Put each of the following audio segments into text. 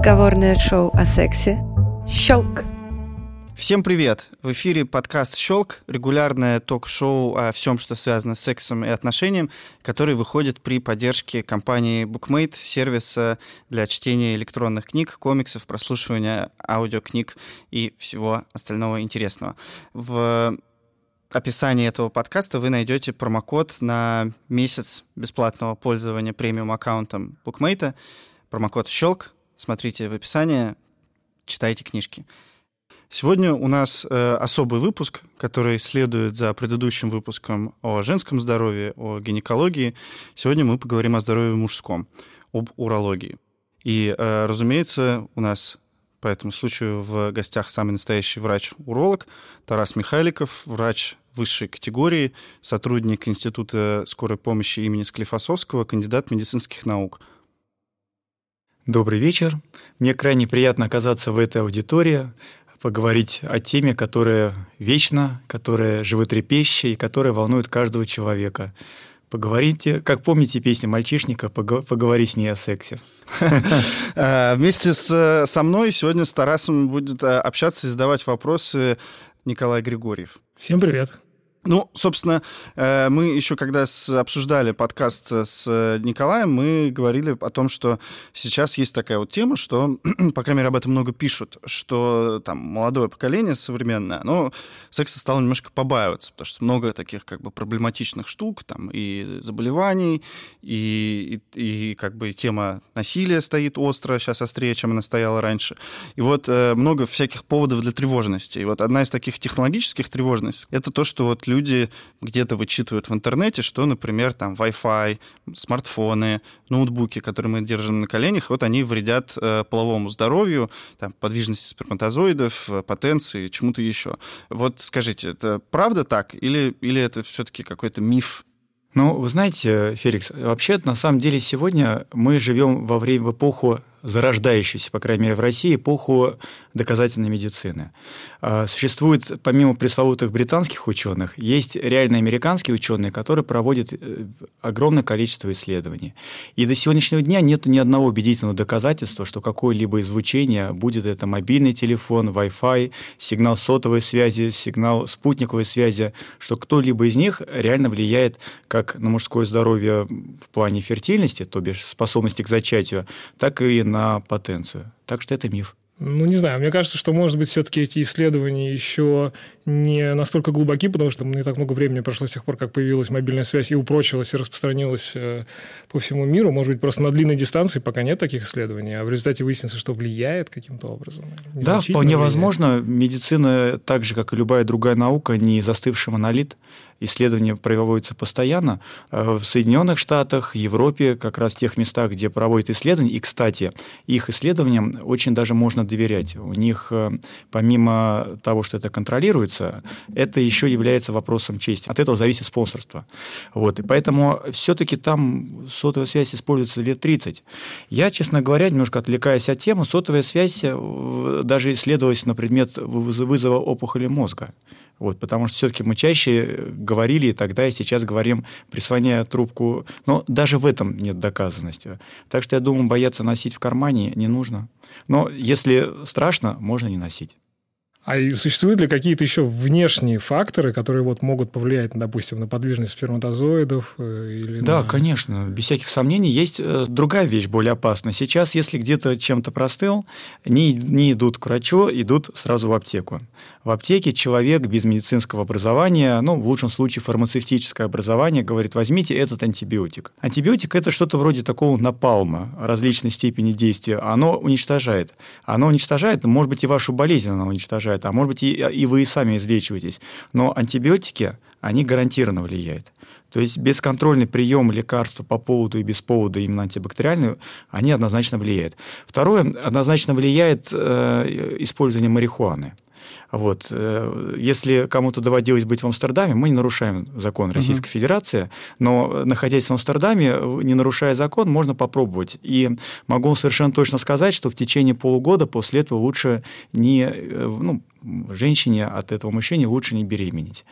Разговорное шоу о сексе «Щелк». Всем привет! В эфире подкаст «Щелк», регулярное ток-шоу о всем, что связано с сексом и отношением, который выходит при поддержке компании Bookmate, сервиса для чтения электронных книг, комиксов, прослушивания аудиокниг и всего остального интересного. В описании этого подкаста вы найдете промокод на месяц бесплатного пользования премиум-аккаунтом Bookmate. Промокод «Щелк». Смотрите в описании, читайте книжки. Сегодня у нас э, особый выпуск, который следует за предыдущим выпуском о женском здоровье, о гинекологии. Сегодня мы поговорим о здоровье мужском, об урологии. И, э, разумеется, у нас по этому случаю в гостях самый настоящий врач-уролог Тарас Михайликов, врач высшей категории, сотрудник Института скорой помощи имени Склифосовского, кандидат медицинских наук. Добрый вечер. Мне крайне приятно оказаться в этой аудитории поговорить о теме, которая вечна, которая животрепещущая и которая волнует каждого человека. Поговорите, как помните песню «Мальчишника», поговори с ней о сексе. А, вместе с, со мной сегодня с Тарасом будет а, общаться и задавать вопросы Николай Григорьев. Всем привет. Ну, собственно, э, мы еще когда обсуждали подкаст с э, Николаем, мы говорили о том, что сейчас есть такая вот тема, что, по крайней мере, об этом много пишут, что там молодое поколение современное, оно секса стало немножко побаиваться, потому что много таких как бы проблематичных штук, там и заболеваний, и, и, и как бы тема насилия стоит остро, сейчас острее, чем она стояла раньше. И вот э, много всяких поводов для тревожности. И вот одна из таких технологических тревожностей — это то, что вот люди где-то вычитывают в интернете, что, например, там Wi-Fi, смартфоны, ноутбуки, которые мы держим на коленях, вот они вредят э, половому здоровью, там, подвижности сперматозоидов, э, потенции, чему-то еще. Вот скажите, это правда так или, или это все-таки какой-то миф ну, вы знаете, Феликс, вообще на самом деле сегодня мы живем во время в эпоху зарождающейся, по крайней мере, в России, эпоху доказательной медицины. А, существует, помимо пресловутых британских ученых, есть реально американские ученые, которые проводят э, огромное количество исследований. И до сегодняшнего дня нет ни одного убедительного доказательства, что какое-либо излучение, будет это мобильный телефон, Wi-Fi, сигнал сотовой связи, сигнал спутниковой связи, что кто-либо из них реально влияет как на мужское здоровье в плане фертильности, то бишь способности к зачатию, так и на потенцию. Так что это миф. Ну, не знаю, мне кажется, что, может быть, все-таки эти исследования еще не настолько глубоки, потому что не так много времени прошло с тех пор, как появилась мобильная связь и упрочилась, и распространилась э, по всему миру. Может быть, просто на длинной дистанции пока нет таких исследований, а в результате выяснится, что влияет каким-то образом. Да, вполне влияет. возможно. Медицина, так же, как и любая другая наука, не застывший монолит исследования проводятся постоянно. Э, в Соединенных Штатах, Европе, как раз в тех местах, где проводят исследования. И, кстати, их исследованиям очень даже можно доверять. У них, э, помимо того, что это контролируется, это еще является вопросом чести. От этого зависит спонсорство. Вот. И поэтому все-таки там сотовая связь используется лет 30. Я, честно говоря, немножко отвлекаясь от темы, сотовая связь э, даже исследовалась на предмет вызова опухоли мозга. Вот, потому что все-таки мы чаще говорили тогда, и сейчас говорим, прислоняя трубку. Но даже в этом нет доказанности. Так что я думаю, бояться носить в кармане не нужно. Но если страшно, можно не носить. А существуют ли какие-то еще внешние факторы, которые вот могут повлиять, допустим, на подвижность сперматозоидов? Э, или да, на... конечно, без всяких сомнений. Есть э, другая вещь более опасная. Сейчас, если где-то чем-то простыл, не, не идут к врачу, идут сразу в аптеку. В аптеке человек без медицинского образования, ну, в лучшем случае фармацевтическое образование, говорит, возьмите этот антибиотик. Антибиотик – это что-то вроде такого напалма различной степени действия. Оно уничтожает. Оно уничтожает, может быть, и вашу болезнь оно уничтожает, а может быть, и, и вы и сами излечиваетесь. Но антибиотики, они гарантированно влияют. То есть бесконтрольный прием лекарства по поводу и без повода именно антибактериальную, они однозначно влияют. Второе, однозначно влияет э, использование марихуаны. Вот. Э, если кому-то доводилось быть в Амстердаме, мы не нарушаем закон Российской угу. Федерации, но находясь в Амстердаме, не нарушая закон, можно попробовать. И могу совершенно точно сказать, что в течение полугода после этого лучше не, э, ну, женщине от этого мужчины лучше не беременеть.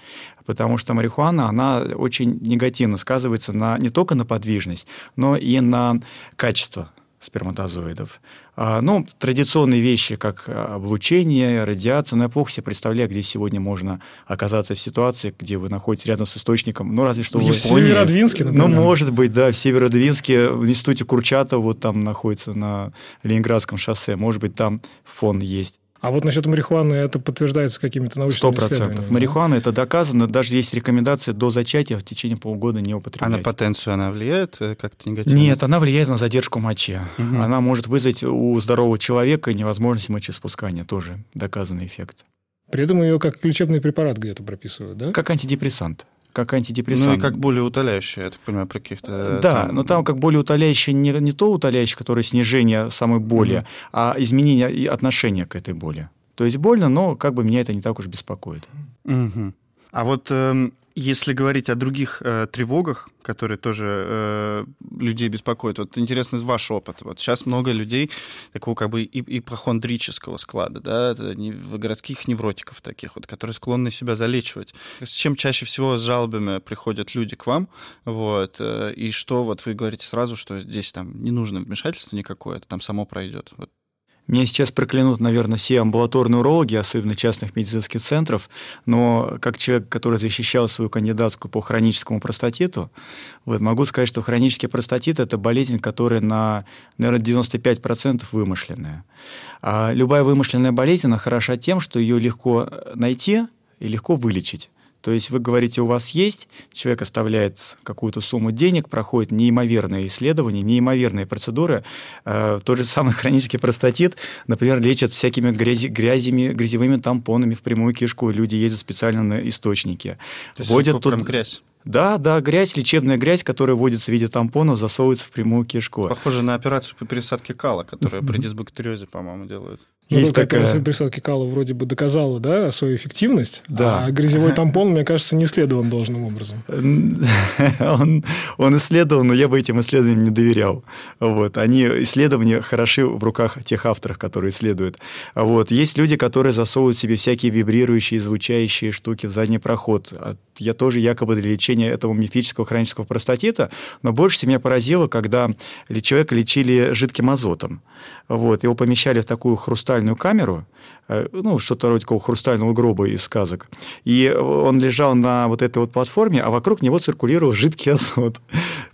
Потому что марихуана, она очень негативно сказывается на, не только на подвижность, но и на качество сперматозоидов. А, ну, традиционные вещи, как облучение, радиация, но я плохо себе представляю, где сегодня можно оказаться в ситуации, где вы находитесь рядом с источником, ну, разве что в, в Северодвинске, например. Ну, может быть, да, в Северодвинске, в институте Курчатова, вот там находится на Ленинградском шоссе, может быть, там фон есть. А вот насчет марихуаны это подтверждается какими-то научными 100%. исследованиями? Марихуана да? это доказано, даже есть рекомендация до зачатия в течение полугода не употреблять. А на потенцию она влияет э, как-то негативно? Нет, она влияет на задержку мочи. Угу. Она может вызвать у здорового человека невозможность мочеспускания, тоже доказанный эффект. При этом ее как лечебный препарат где-то прописывают, да? Как антидепрессант как антидепрессант. Ну и как более утоляющее, я так понимаю, про каких-то... Да, там... но там как более утоляющее не, не то утоляющее, которое снижение самой боли, mm а изменение и отношения к этой боли. То есть больно, но как бы меня это не так уж беспокоит. Угу. А вот э, если говорить о других э, тревогах, которые тоже э, людей беспокоят, вот интересно ваш опыт. Вот сейчас много людей такого как бы ипохондрического склада, да, городских невротиков таких вот, которые склонны себя залечивать. С чем чаще всего с жалобами приходят люди к вам, вот, э, и что вот вы говорите сразу, что здесь там не нужно вмешательство никакое, это там само пройдет. Вот меня сейчас проклянут, наверное, все амбулаторные урологи, особенно частных медицинских центров, но как человек, который защищал свою кандидатскую по хроническому простатиту, вот, могу сказать, что хронический простатит – это болезнь, которая на, наверное, 95% вымышленная. А любая вымышленная болезнь, она хороша тем, что ее легко найти и легко вылечить. То есть вы говорите, у вас есть, человек оставляет какую-то сумму денег, проходит неимоверные исследования, неимоверные процедуры. Э, тот же самый хронический простатит, например, лечат всякими грязи, грязями, грязевыми тампонами в прямую кишку. Люди ездят специально на источники. То есть Вводят тут... прям грязь? Да, да, грязь, лечебная грязь, которая вводится в виде тампонов, засовывается в прямую кишку. Похоже на операцию по пересадке кала, которую при дисбактериозе, по-моему, делают. Ну, Есть такая... операция присадки кала вроде бы доказала да, свою эффективность, да. а грязевой тампон, мне кажется, не исследован должным образом. он, он исследован, но я бы этим исследованиям не доверял. Вот. Они, исследования хороши в руках тех авторов, которые исследуют. Вот. Есть люди, которые засовывают себе всякие вибрирующие, излучающие штуки в задний проход. Я тоже якобы для лечения этого мифического хронического простатита, но больше всего меня поразило, когда человека лечили жидким азотом. Вот. Его помещали в такую хрустальную хрустальную камеру, э, ну, что-то вроде такого хрустального гроба из сказок. И он лежал на вот этой вот платформе, а вокруг него циркулировал жидкий азот.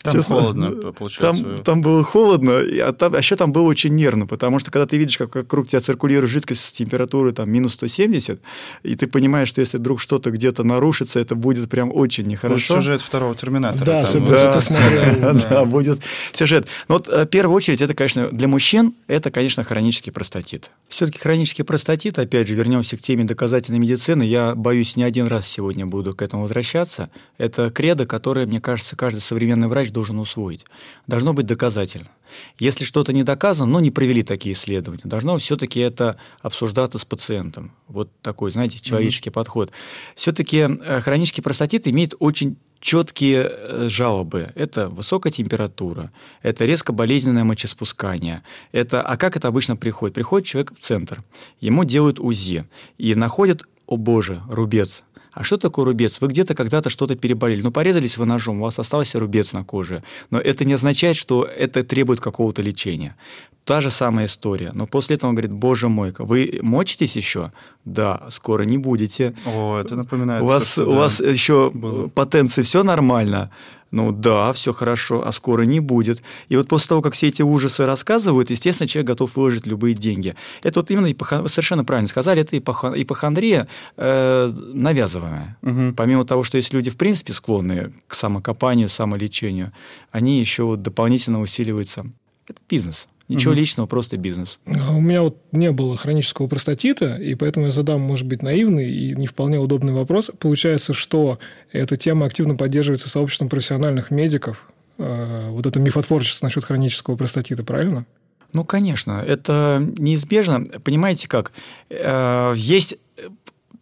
Там Честно, холодно, получается. Там, там было холодно, а, там, а еще там было очень нервно, потому что когда ты видишь, как вокруг тебя циркулирует жидкость с температурой там, минус 170, и ты понимаешь, что если вдруг что-то где-то нарушится, это будет прям очень нехорошо. Будет сюжет второго Терминатора. Да, там, да, да, смотрел, да. да, будет сюжет. Но вот э, в первую очередь это, конечно, для мужчин, это, конечно, хронический простатит. Все-таки хронический простатит, опять же, вернемся к теме доказательной медицины, я боюсь, не один раз сегодня буду к этому возвращаться. Это кредо, которое, мне кажется, каждый современный врач должен усвоить. Должно быть доказательно. Если что-то не доказано, но не провели такие исследования, должно все-таки это обсуждаться с пациентом. Вот такой, знаете, человеческий mm-hmm. подход. Все-таки э, хронический простатит имеет очень четкие э, жалобы. Это высокая температура, это резко болезненное мочеспускание. Это, а как это обычно приходит? Приходит человек в центр, ему делают УЗИ и находят, о боже, рубец а что такое рубец? Вы где-то когда-то что-то переболели. Ну, порезались вы ножом, у вас остался рубец на коже. Но это не означает, что это требует какого-то лечения. Та же самая история. Но после этого он говорит, боже мой, вы мочитесь еще? Да, скоро не будете. О, это напоминает. У вас, то, у да, вас еще было. потенции все нормально? Ну да, все хорошо, а скоро не будет. И вот после того, как все эти ужасы рассказывают, естественно, человек готов выложить любые деньги. Это вот именно, ипохон... совершенно правильно сказали, это ипохон... ипохондрия э, навязываемая. Угу. Помимо того, что есть люди, в принципе, склонны к самокопанию, самолечению, они еще вот дополнительно усиливаются. Это бизнес. Ничего угу. личного, просто бизнес. А у меня вот не было хронического простатита, и поэтому я задам, может быть, наивный и не вполне удобный вопрос. Получается, что эта тема активно поддерживается сообществом профессиональных медиков. А, вот это мифотворчество насчет хронического простатита, правильно? Ну, конечно, это неизбежно. Понимаете как? Э, есть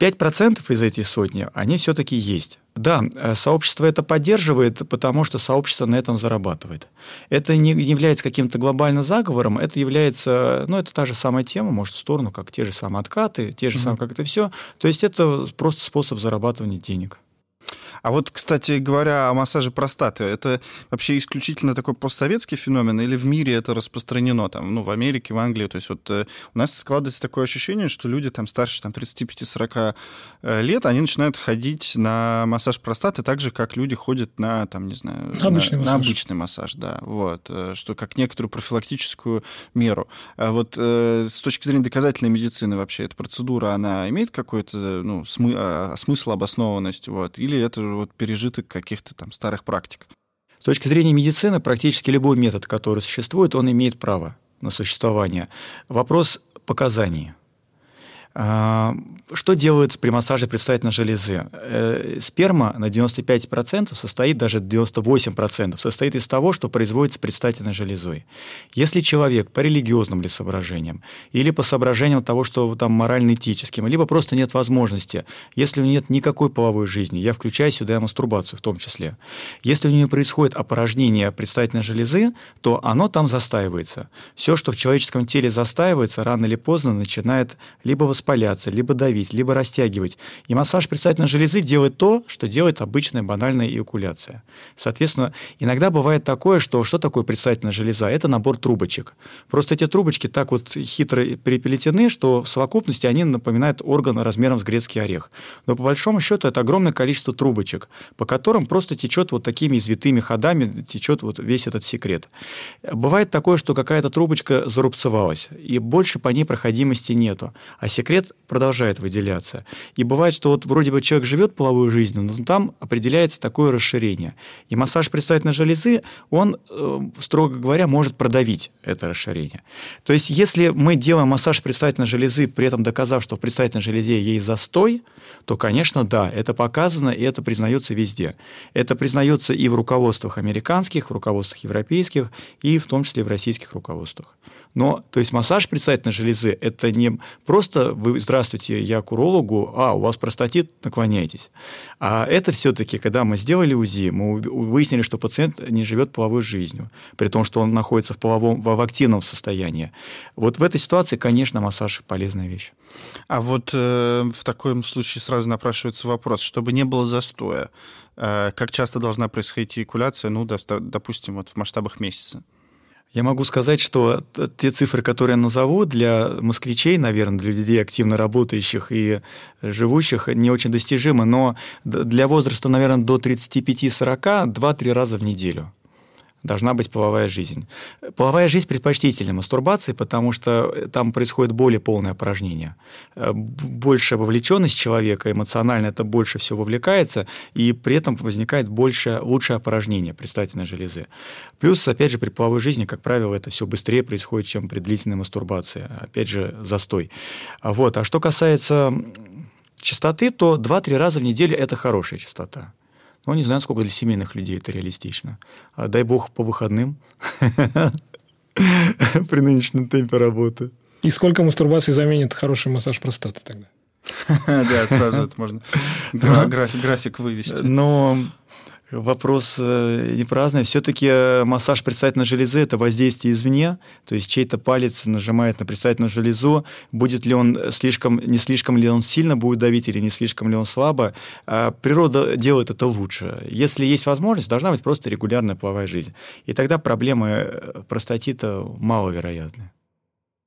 5% из этих сотни, они все-таки есть. Да, э, сообщество это поддерживает, потому что сообщество на этом зарабатывает. Это не является каким-то глобальным заговором, это является, ну, это та же самая тема, может, в сторону, как те же самые откаты, те же mm-hmm. самые, как это все. То есть это просто способ зарабатывания денег. А вот, кстати говоря, о массаже простаты, это вообще исключительно такой постсоветский феномен или в мире это распространено, там, ну, в Америке, в Англии? То есть вот э, у нас складывается такое ощущение, что люди там старше там, 35-40 э, лет, они начинают ходить на массаж простаты так же, как люди ходят на, там, не знаю... На обычный на, массаж. На обычный массаж, да. Вот. Э, что как некоторую профилактическую меру. А вот с точки зрения доказательной медицины вообще эта процедура, она имеет какой-то ну, смы- а, смысл, обоснованность? Вот, или это вот пережиток каких-то там старых практик? С точки зрения медицины, практически любой метод, который существует, он имеет право на существование. Вопрос показаний – что делают при массаже предстательной железы? Э, сперма на 95% состоит, даже 98% состоит из того, что производится предстательной железой. Если человек по религиозным ли соображениям, или по соображениям того, что там морально-этическим, либо просто нет возможности, если у него нет никакой половой жизни, я включаю сюда и мастурбацию в том числе, если у него происходит опорожнение предстательной железы, то оно там застаивается. Все, что в человеческом теле застаивается, рано или поздно начинает либо восприниматься воспаляться, либо давить, либо растягивать. И массаж предстательной железы делает то, что делает обычная банальная эякуляция. Соответственно, иногда бывает такое, что что такое предстательная железа? Это набор трубочек. Просто эти трубочки так вот хитро переплетены, что в совокупности они напоминают орган размером с грецкий орех. Но по большому счету это огромное количество трубочек, по которым просто течет вот такими извитыми ходами, течет вот весь этот секрет. Бывает такое, что какая-то трубочка зарубцевалась, и больше по ней проходимости нету. А секрет секрет продолжает выделяться. И бывает, что вот вроде бы человек живет половую жизнь, но там определяется такое расширение. И массаж предстательной железы, он, э, строго говоря, может продавить это расширение. То есть, если мы делаем массаж предстательной железы, при этом доказав, что в предстательной железе есть застой, то, конечно, да, это показано, и это признается везде. Это признается и в руководствах американских, в руководствах европейских, и в том числе в российских руководствах. Но, то есть массаж предстательной железы – это не просто вы, здравствуйте, я к урологу, а, у вас простатит, наклоняйтесь. А это все-таки, когда мы сделали УЗИ, мы выяснили, что пациент не живет половой жизнью, при том, что он находится в, половом, в активном состоянии. Вот в этой ситуации, конечно, массаж – полезная вещь. А вот э, в таком случае сразу напрашивается вопрос, чтобы не было застоя, э, как часто должна происходить эякуляция, ну, до, допустим, вот в масштабах месяца? Я могу сказать, что те цифры, которые я назову, для москвичей, наверное, для людей активно работающих и живущих, не очень достижимы, но для возраста, наверное, до 35-40 2-3 раза в неделю должна быть половая жизнь. Половая жизнь предпочтительнее мастурбации, потому что там происходит более полное опорожнение. Э, большая вовлеченность человека, эмоционально это больше всего вовлекается, и при этом возникает больше, лучшее опорожнение предстательной железы. Плюс, опять же, при половой жизни, как правило, это все быстрее происходит, чем при длительной мастурбации. Опять же, застой. Вот. А что касается частоты, то 2-3 раза в неделю – это хорошая частота. Ну, не знаю, сколько для семейных людей это реалистично. А дай бог по выходным при нынешнем темпе работы. И сколько мастурбаций заменит хороший массаж простаты тогда? Да, сразу это можно график вывести. Но вопрос э, не праздный. Все-таки э, массаж предстательной железы – это воздействие извне, то есть чей-то палец нажимает на предстательную железу, будет ли он слишком, не слишком ли он сильно будет давить или не слишком ли он слабо. А природа делает это лучше. Если есть возможность, должна быть просто регулярная половая жизнь. И тогда проблемы э, простатита маловероятны.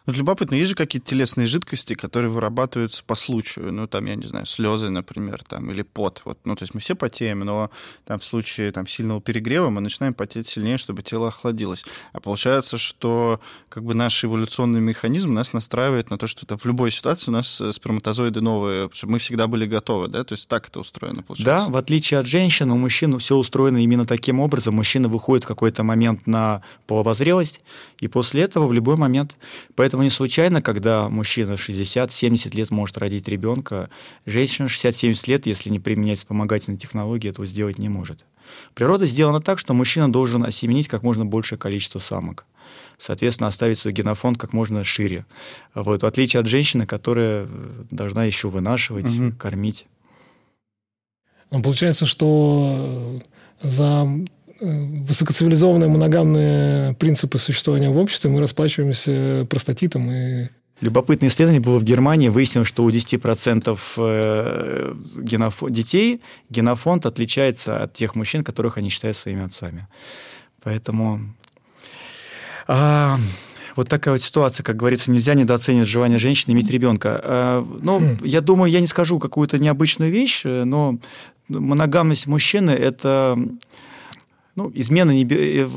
Вот любопытно, есть же какие-то телесные жидкости, которые вырабатываются по случаю, ну, там, я не знаю, слезы, например, там, или пот, вот, ну, то есть мы все потеем, но там в случае там сильного перегрева мы начинаем потеть сильнее, чтобы тело охладилось. А получается, что как бы наш эволюционный механизм нас настраивает на то, что это в любой ситуации у нас э, сперматозоиды новые, чтобы мы всегда были готовы, да, то есть так это устроено, получается. Да, в отличие от женщин, у мужчин все устроено именно таким образом. Мужчина выходит в какой-то момент на половозрелость, и после этого в любой момент. Поэтому Поэтому не случайно, когда мужчина в 60-70 лет может родить ребенка, женщина в 60-70 лет, если не применять вспомогательные технологии, этого сделать не может. Природа сделана так, что мужчина должен осеменить как можно большее количество самок. Соответственно, оставить свой генофонд как можно шире. Вот, в отличие от женщины, которая должна еще вынашивать, угу. кормить. Ну, получается, что за Э, высокоцивилизованные моногамные принципы существования в обществе, мы расплачиваемся простатитом и Любопытное исследование было в Германии. Выяснилось, что у 10% э, генофон, детей генофонд отличается от тех мужчин, которых они считают своими отцами. Поэтому... А, вот такая вот ситуация, как говорится, нельзя недооценивать желание женщины иметь ребенка. А, ну, хм. я думаю, я не скажу какую-то необычную вещь, э, но моногамность мужчины – это ну, измена, не, э,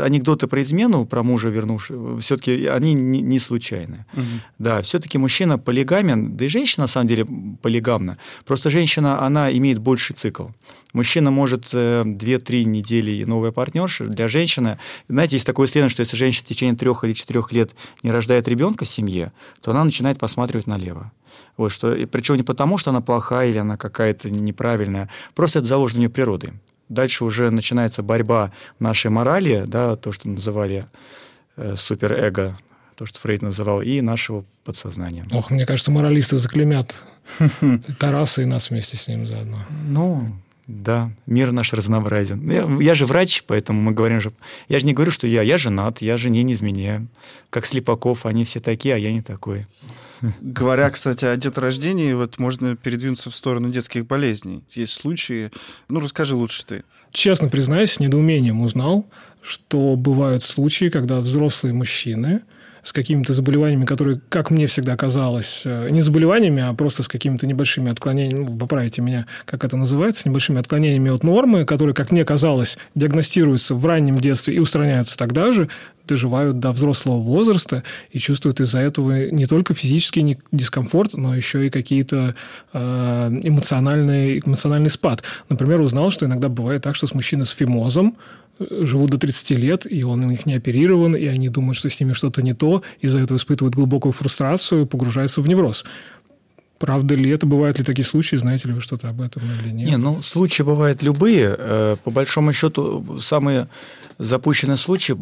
анекдоты про измену, про мужа вернувшего, все-таки они не, не случайны. Угу. Да, все-таки мужчина полигамен, да и женщина, на самом деле, полигамна. Просто женщина, она имеет больший цикл. Мужчина может 2-3 э, недели и новая партнерша. Для женщины, знаете, есть такое исследование, что если женщина в течение трех или четырех лет не рождает ребенка в семье, то она начинает посматривать налево. Вот, что, причем не потому, что она плохая или она какая-то неправильная, просто это заложено у нее природой. Дальше уже начинается борьба нашей морали, да, то, что называли э, суперэго, то, что Фрейд называл, и нашего подсознания. Ох, мне кажется, моралисты заклемят Тараса и нас вместе с ним заодно. Ну, да, мир наш разнообразен. Я, я же врач, поэтому мы говорим же... Я же не говорю, что я, я женат, я жене не изменяю. Как Слепаков, они все такие, а я не такой. Говоря, кстати, о деторождении, вот можно передвинуться в сторону детских болезней. Есть случаи... Ну, расскажи лучше ты. Честно признаюсь, с недоумением узнал, что бывают случаи, когда взрослые мужчины с какими-то заболеваниями, которые, как мне всегда казалось, э, не заболеваниями, а просто с какими-то небольшими отклонениями, ну, поправите меня, как это называется, небольшими отклонениями от нормы, которые, как мне казалось, диагностируются в раннем детстве и устраняются тогда же, доживают до взрослого возраста и чувствуют из-за этого не только физический дискомфорт, но еще и какие-то э, эмоциональные, эмоциональный спад. Например, узнал, что иногда бывает так, что с мужчиной с фимозом живут до 30 лет, и он у них не оперирован, и они думают, что с ними что-то не то, из-за этого испытывают глубокую фрустрацию, погружаются в невроз. Правда ли это? Бывают ли такие случаи? Знаете ли вы что-то об этом или нет? Не, ну, случаи бывают любые. Э, по большому счету, самые запущенный случай,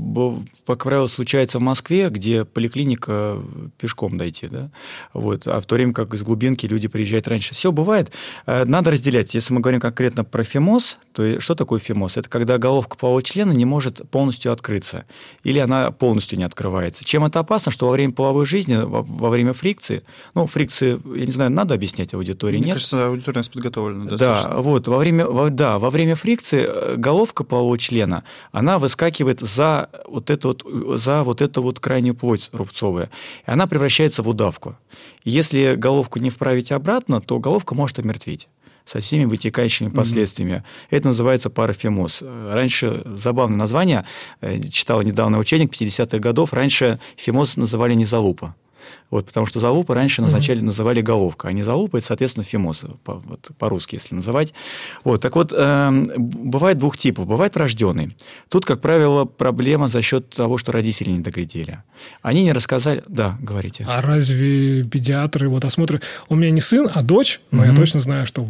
как правило, случается в Москве, где поликлиника пешком дойти, да, вот, а в то время как из глубинки люди приезжают раньше. Все бывает. Э, надо разделять. Если мы говорим конкретно про фимоз, то что такое фимоз? Это когда головка полового члена не может полностью открыться, или она полностью не открывается. Чем это опасно? Что во время половой жизни, во, время фрикции, ну, фрикции, я не знаю, надо объяснять аудитории, Мне нет? кажется, аудитория подготовлена. Да, вот, во время, во, да, во время фрикции э, головка полового члена, она выскакивает за вот, это вот, за вот эту вот крайнюю плоть рубцовую, и она превращается в удавку. если головку не вправить обратно, то головка может омертветь со всеми вытекающими последствиями. Mm-hmm. Это называется парафемоз. Раньше, забавное название, э, читал недавно учебник 50-х годов, раньше фемоз называли не залупа. Вот, потому что залупа раньше назначали, mm-hmm. называли головка, а не залупа, это, соответственно, фимоз, по, вот, по-русски, если называть. Вот, так вот, э, бывает двух типов. Бывает врожденный. Тут, как правило, проблема за счет того, что родители не доглядели. Они не рассказали... Да, говорите. А разве педиатры, вот осмотры... У меня не сын, а дочь, но mm-hmm. я точно знаю, что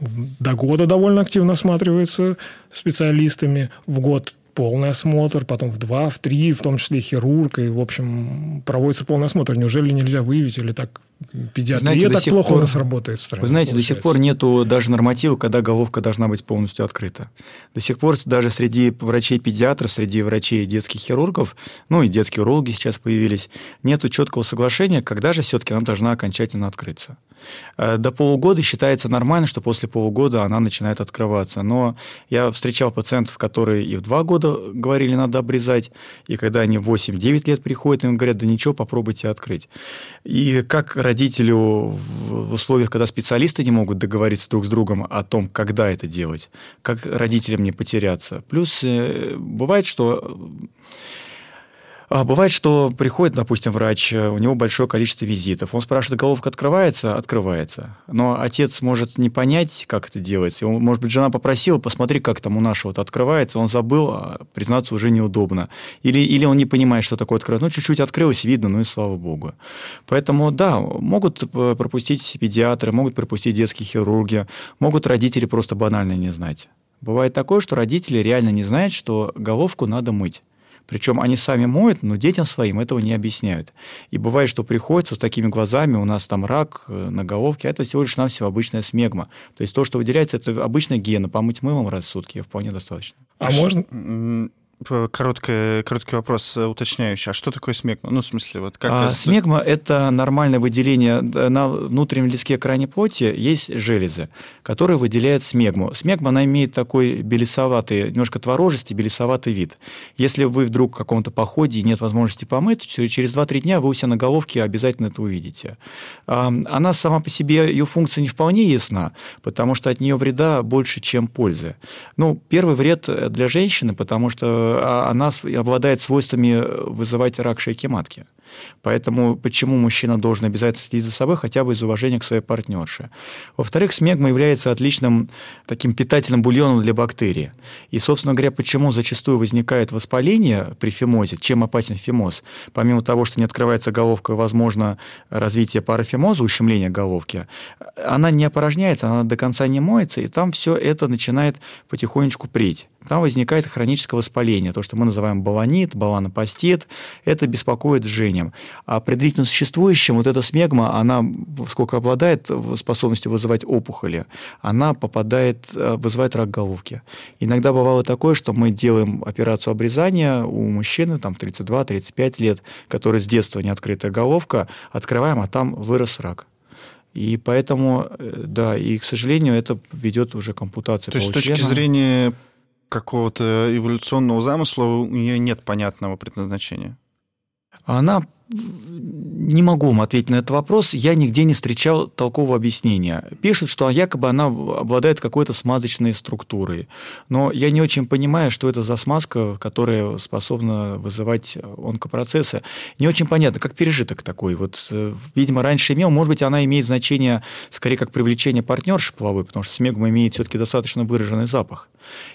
до года довольно активно осматривается специалистами. В год полный осмотр, потом в два, в три, в том числе хирург, и, в общем, проводится полный осмотр. Неужели нельзя выявить или так педиатрия знаете, так плохо пор, у нас работает в стране? Вы знаете, получается. до сих пор нету даже норматива, когда головка должна быть полностью открыта. До сих пор даже среди врачей-педиатров, среди врачей детских хирургов, ну и детские урологи сейчас появились, нету четкого соглашения, когда же все-таки она должна окончательно открыться. Э, до полугода считается нормально, что после полугода она начинает открываться. Но я встречал пациентов, которые и в два года говорили, надо обрезать, и когда они в 8-9 лет приходят, им говорят, да ничего, попробуйте открыть. И как родителю в условиях, когда специалисты не могут договориться друг с другом о том, когда это делать, как родителям не потеряться. Плюс э, бывает, что а бывает, что приходит, допустим, врач, э, у него большое количество визитов. Он спрашивает, головка открывается? Открывается. Но отец может не понять, как это делается. Он, может быть, жена попросила, посмотри, как там у нашего вот открывается. Он забыл, а признаться уже неудобно. Или, или он не понимает, что такое открывается. Ну, чуть-чуть открылось, видно, ну и слава богу. Поэтому, да, могут пропустить педиатры, могут пропустить детские хирурги, могут родители просто банально не знать. Бывает такое, что родители реально не знают, что головку надо мыть. Причем они сами моют, но детям своим этого не объясняют. И бывает, что приходится с такими глазами, у нас там рак э, на головке, а это всего лишь навсего обычная смегма. То есть то, что выделяется, это обычно гена. Помыть мылом раз в сутки вполне достаточно. А, а можно... короткий, короткий вопрос э, уточняющий. А что такое смегма? Ну, в смысле, вот как... А, это... Смегма – это нормальное выделение. На внутреннем листке крайней плоти есть железы, которые выделяют смегму. Смегма, она имеет такой белесоватый, немножко творожистый, белесоватый вид. Если вы вдруг в каком-то походе и нет возможности помыть, через 2-3 дня вы у себя на головке обязательно это увидите. Она сама по себе, ее функция не вполне ясна, потому что от нее вреда больше, чем пользы. Ну, первый вред для женщины, потому что она обладает свойствами вызывать рак шейки матки. Поэтому почему мужчина должен обязательно следить за собой, хотя бы из уважения к своей партнерше. Во-вторых, смегма является отличным таким питательным бульоном для бактерий. И, собственно говоря, почему зачастую возникает воспаление при фимозе, чем опасен фимоз? Помимо того, что не открывается головка, возможно развитие парафимоза, ущемление головки, она не опорожняется, она до конца не моется, и там все это начинает потихонечку преть там возникает хроническое воспаление, то, что мы называем баланит, баланопастит, это беспокоит жжением. А при длительно существующем вот эта смегма, она, сколько обладает способностью вызывать опухоли, она попадает, э, вызывает рак головки. Иногда бывало такое, что мы делаем операцию обрезания у мужчины, там, 32-35 лет, который с детства не открытая головка, открываем, а там вырос рак. И поэтому, э, да, и, к сожалению, это ведет уже к ампутации То есть, с точки зрения какого-то эволюционного замысла у нее нет понятного предназначения? Она... Не могу вам ответить на этот вопрос. Я нигде не встречал толкового объяснения. Пишут, что якобы она обладает какой-то смазочной структурой. Но я не очень понимаю, что это за смазка, которая способна вызывать онкопроцессы. Не очень понятно, как пережиток такой. Вот, э, видимо, раньше имел. Может быть, она имеет значение скорее как привлечение партнерши половой, потому что смегма имеет все-таки достаточно выраженный запах.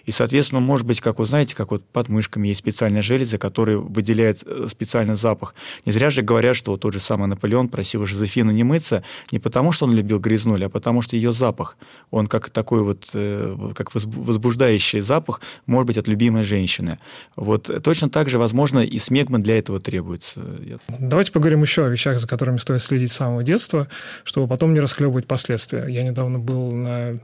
И, соответственно, может быть, как вы знаете, как вот под мышками есть специальная железа, которая выделяет э, специальный запах. Не зря же говорят, что вот тот же самый Наполеон просил Жозефину не мыться не потому, что он любил грязнули, а потому что ее запах, он как такой вот, э, как возбуждающий запах, может быть, от любимой женщины. Вот точно так же, возможно, и смегма для этого требуется. Давайте поговорим еще о вещах, за которыми стоит следить с самого детства, чтобы потом не расхлебывать последствия. Я недавно был на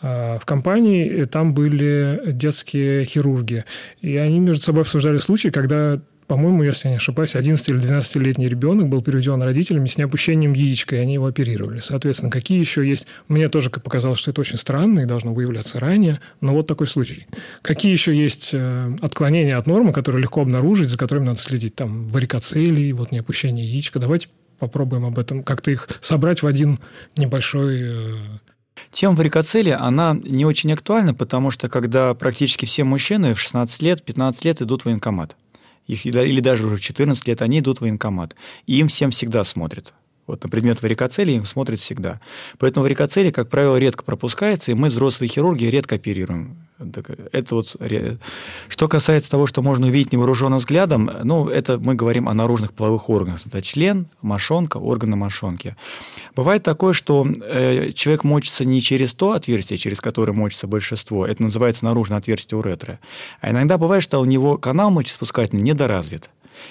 а, в компании, и там были детские хирурги. И они между собой обсуждали случаи, когда по-моему, если я не ошибаюсь, 11 или 12-летний ребенок был переведен родителями с неопущением яичка, и они его оперировали. Соответственно, какие еще есть... Мне тоже показалось, что это очень странно и должно выявляться ранее, но вот такой случай. Какие еще есть э, отклонения от нормы, которые легко обнаружить, за которыми надо следить? Там варикоцелий, вот неопущение яичка. Давайте попробуем об этом как-то их собрать в один небольшой э, Тема варикоцелия, она не очень актуальна, потому что когда практически все мужчины в 16 лет, 15 лет идут в военкомат, их, или даже уже в 14 лет они идут в военкомат, и им всем всегда смотрят. Вот на предмет варикоцелии им смотрят всегда. Поэтому варикоцелия, как правило, редко пропускается, и мы, взрослые хирурги, редко оперируем. Это вот... Что касается того, что можно увидеть невооруженным взглядом, ну, это мы говорим о наружных половых органах. Это член, мошонка, органы мошонки. Бывает такое, что э, человек мочится не через то отверстие, через которое мочится большинство, это называется наружное отверстие уретры, а иногда бывает, что у него канал мочеспускательный недоразвит.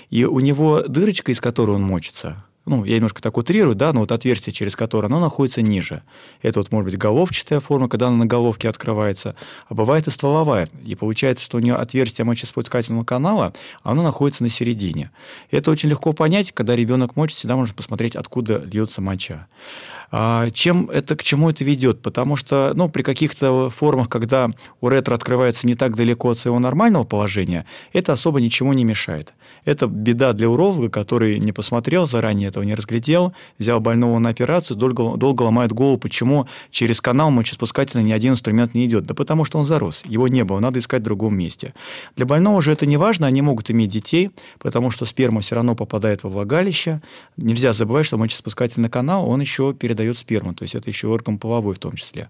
И у него дырочка, из которой он мочится, ну, я немножко так утрирую, да, но вот отверстие, через которое оно находится ниже. Это вот может быть головчатая форма, когда она на головке открывается, а бывает и стволовая. И получается, что у нее отверстие мочеиспускательного канала, оно находится на середине. Это очень легко понять, когда ребенок мочит, всегда можно посмотреть, откуда льется моча. А чем это, к чему это ведет? Потому что ну, при каких-то формах, когда уретра открывается не так далеко от своего нормального положения, это особо ничего не мешает. Это беда для уролога, который не посмотрел заранее, этого не разглядел, взял больного на операцию, долго, долго ломает голову, почему через канал мочеспускательный ни один инструмент не идет. Да потому что он зарос, его не было, надо искать в другом месте. Для больного же это не важно, они могут иметь детей, потому что сперма все равно попадает во влагалище. Нельзя забывать, что мочеспускательный канал, он еще передает сперму, то есть это еще орган половой в том числе.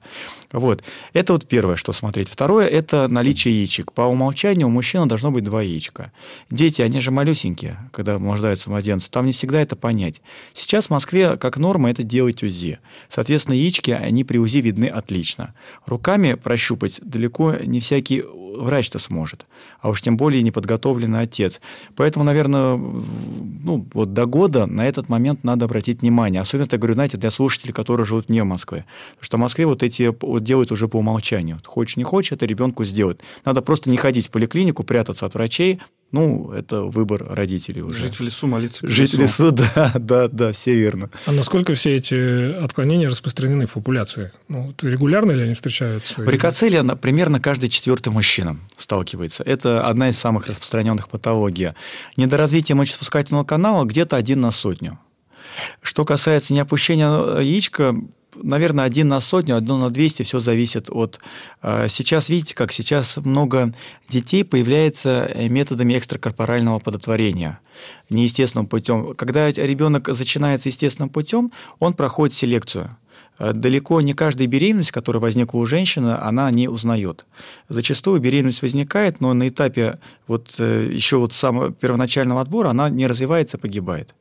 Вот. Это вот первое, что смотреть. Второе – это наличие яичек. По умолчанию у мужчины должно быть два яичка. Дети, они же малюсенькие, когда рождаются младенцы, там не всегда это понять. Сейчас в Москве как норма это делать УЗИ. Соответственно, яички, они при УЗИ видны отлично. Руками прощупать далеко не всякий врач-то сможет, а уж тем более неподготовленный отец. Поэтому, наверное, ну, вот до года на этот момент надо обратить внимание. Особенно, я говорю, знаете, для слушателей, которые живут не в Москве. Потому что в Москве вот эти вот делают уже по умолчанию. Хочешь, не хочешь, это ребенку сделать. Надо просто не ходить в поликлинику, прятаться от врачей, ну, это выбор родителей уже. Жить в лесу, молиться Жить в лесу, да, да, да, все верно. А насколько все эти отклонения распространены в популяции? Ну, регулярно ли они встречаются? Варикоцелия примерно каждый четвертый мужчина сталкивается. Это одна из самых распространенных патологий. Недоразвитие мочеспускательного канала где-то один на сотню. Что касается неопущения яичка, наверное, один на сотню, один на 200, все зависит от... Э, сейчас, видите, как сейчас много детей появляется э, методами экстракорпорального плодотворения неестественным путем. Когда ребенок начинается естественным путем, он проходит селекцию. Э, далеко не каждая беременность, которая возникла у женщины, она не узнает. Зачастую беременность возникает, но на этапе вот еще вот самого первоначального отбора она не развивается, погибает.